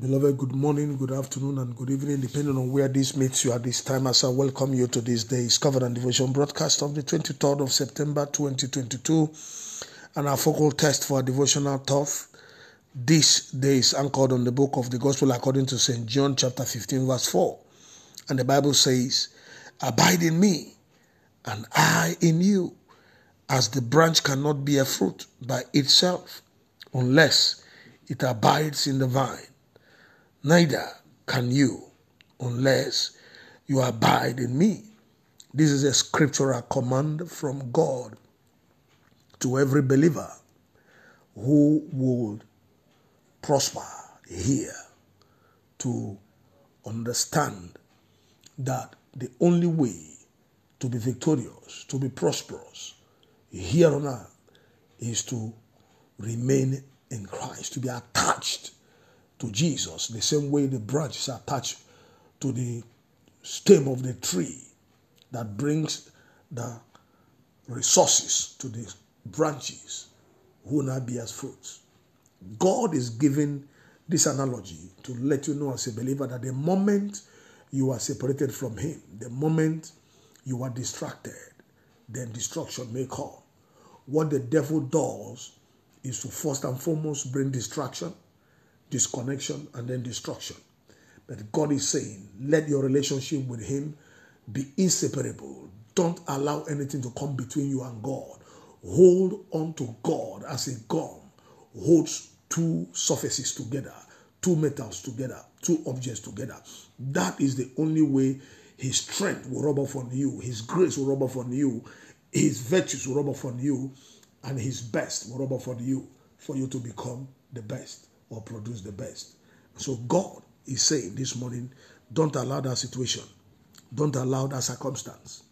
Beloved, good morning, good afternoon, and good evening, depending on where this meets you at this time. As I welcome you to this day's Covenant Devotion broadcast of the 23rd of September 2022, and our focal text for our devotional thought this day is anchored on the book of the Gospel according to St. John, chapter 15, verse 4. And the Bible says, Abide in me, and I in you, as the branch cannot bear fruit by itself unless it abides in the vine neither can you unless you abide in me. This is a scriptural command from God to every believer who would prosper here to understand that the only way to be victorious, to be prosperous here on earth is to remain in Christ, to be attached to Jesus, the same way the branch is attached to the stem of the tree that brings the resources to the branches who now bears fruits. God is giving this analogy to let you know as a believer that the moment you are separated from Him, the moment you are distracted, then destruction may come. What the devil does is to first and foremost bring distraction disconnection, and then destruction. But God is saying, let your relationship with Him be inseparable. Don't allow anything to come between you and God. Hold on to God as a gum holds two surfaces together, two metals together, two objects together. That is the only way His strength will rub off on you, His grace will rub off on you, His virtues will rub off on you, and His best will rub off on you for you to become the best or produce the best. So God is saying this morning, don't allow that situation, don't allow that circumstance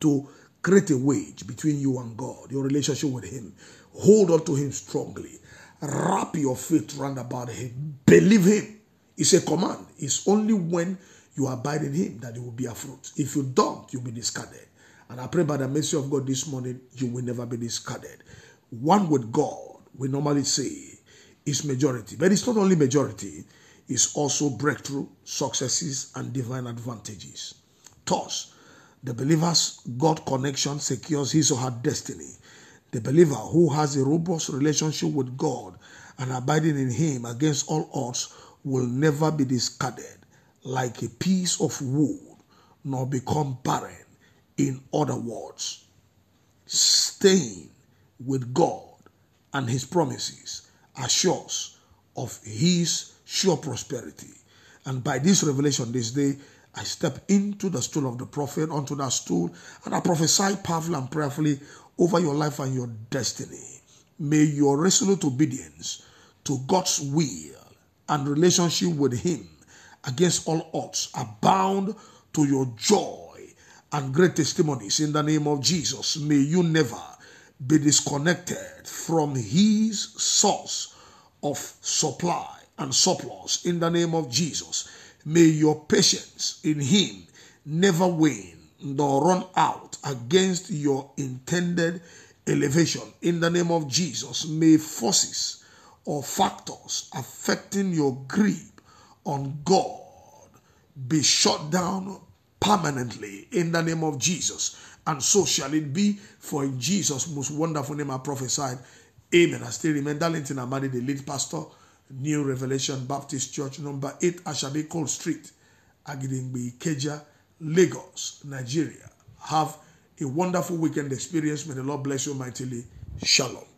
to create a wedge between you and God, your relationship with Him. Hold on to Him strongly. Wrap your faith round about Him. Believe Him. It's a command. It's only when you abide in Him that it will be a fruit. If you don't, you'll be discarded. And I pray by the mercy of God this morning, you will never be discarded. One with God, we normally say, is majority. But it's not only majority, it's also breakthrough, successes, and divine advantages. Thus, the believer's God connection secures his or her destiny. The believer who has a robust relationship with God and abiding in Him against all odds will never be discarded like a piece of wood, nor become barren. In other words, staying with God and His promises assures of his sure prosperity. And by this revelation this day, I step into the stool of the prophet, onto that stool, and I prophesy powerfully and prayerfully over your life and your destiny. May your resolute obedience to God's will and relationship with Him against all odds abound to your joy and great testimonies in the name of Jesus. May you never be disconnected from His source of supply and surplus in the name of Jesus. May your patience in Him never wane nor run out against your intended elevation in the name of Jesus. May forces or factors affecting your grip on God be shut down permanently in the name of Jesus. And so shall it be, for in Jesus' most wonderful name I prophesied. Amen. I still remain Darlington Amadi, the lead pastor, New Revelation Baptist Church, number 8 Ashabi Cole Street, Agidingbi, Ikeja, Lagos, Nigeria. Have a wonderful weekend experience. May the Lord bless you mightily. Shalom.